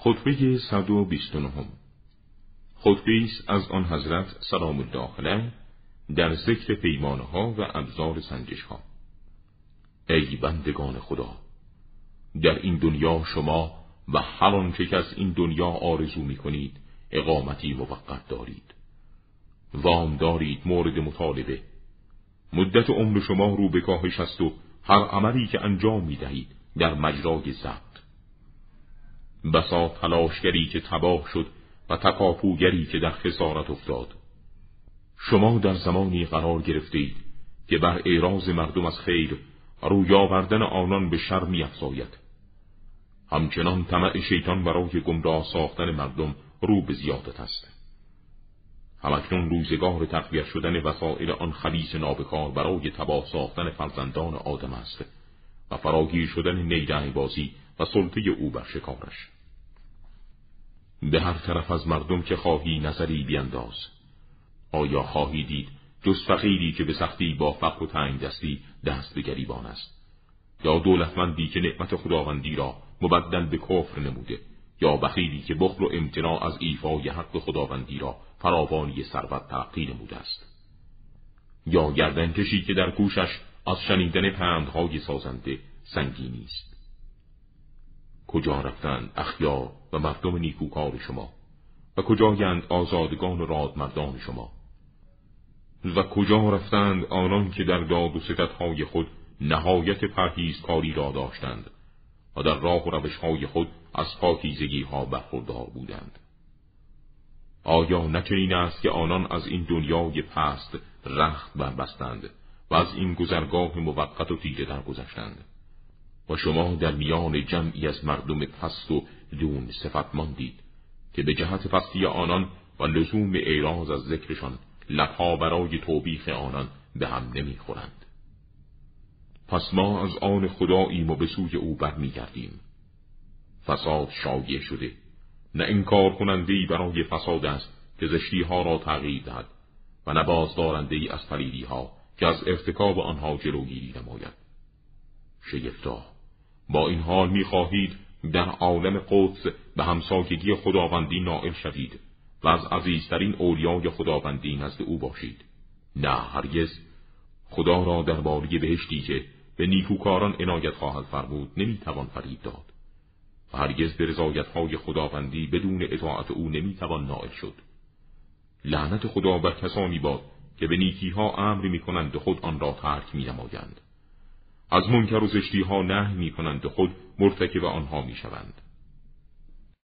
خطبه 129 خطبه است از آن حضرت سلام الله در ذکر پیمانه ها و ابزار سنجش ها ای بندگان خدا در این دنیا شما و هر آنچه که از این دنیا آرزو می کنید اقامتی موقت دارید. وام دارید مورد مطالبه. مدت عمر شما رو به کاهش است و هر عملی که انجام می دهید در مجرای ضبط بسا تلاشگری که تباه شد و تکاپوگری که در خسارت افتاد. شما در زمانی قرار گرفتید که بر اعراض مردم از خیر روی آوردن آنان به شر میافزاید. همچنان طمع شیطان برای گمراه ساختن مردم رو به زیادت است. همکنون روزگار تقویت شدن وسایل آن خلیص نابکار برای تباه ساختن فرزندان آدم است و فراگیر شدن نیده بازی و سلطه او بر شکارش. به هر طرف از مردم که خواهی نظری بینداز. آیا خواهی دید جز فقیری که به سختی با فقر و تنگ دستی دست به گریبان است؟ یا دولتمندی که نعمت خداوندی را مبدل به کفر نموده؟ یا بخیلی که بخل و امتناع از ایفای حق خداوندی را فراوانی ثروت تلقی نموده است؟ یا گردن کشی که در گوشش از شنیدن پندهای سازنده سنگینی است؟ کجا رفتند اخیا و مردم نیکوکار شما و کجایند آزادگان و رادمردان شما و کجا رفتند آنان که در داد و ستدهای خود نهایت پرهیزکاری را داشتند و در راه و روشهای خود از پاکیزگی ها برخوردار بودند. آیا نچنین است که آنان از این دنیای پست رخت بربستند و از این گذرگاه موقت و تیره درگذشتند؟ و شما در میان جمعی از مردم پست و دون صفت ماندید که به جهت پستی آنان و لزوم اعراض از ذکرشان لبها برای توبیخ آنان به هم نمی‌خورند. پس ما از آن خداییم و به سوی او برمیگردیم. فساد شایع شده. نه انکار کننده ای برای فساد است که زشتی ها را تغییر دهد و نه بازدارنده ای از فریدی ها که از ارتکاب آنها جلوگیری نماید. شگفتا با این حال می‌خواهید در عالم قدس به همسایگی خداوندی نائل شوید و از عزیزترین اولیای خداوندی نزد او باشید. نه هرگز. خدا را در باری بهشتی که به نیکوکاران عنایت خواهد فرمود نمی‌توان فرید داد و هرگز به رضایتهای خداوندی بدون اطاعت او نمی‌توان نائل شد. لعنت خدا بر کسانی باد که به نیکیها امر می‌کنند خود آن را ترک مینمایند. از منکر و زشتی ها نه می کنند و خود مرتکب آنها می شوند.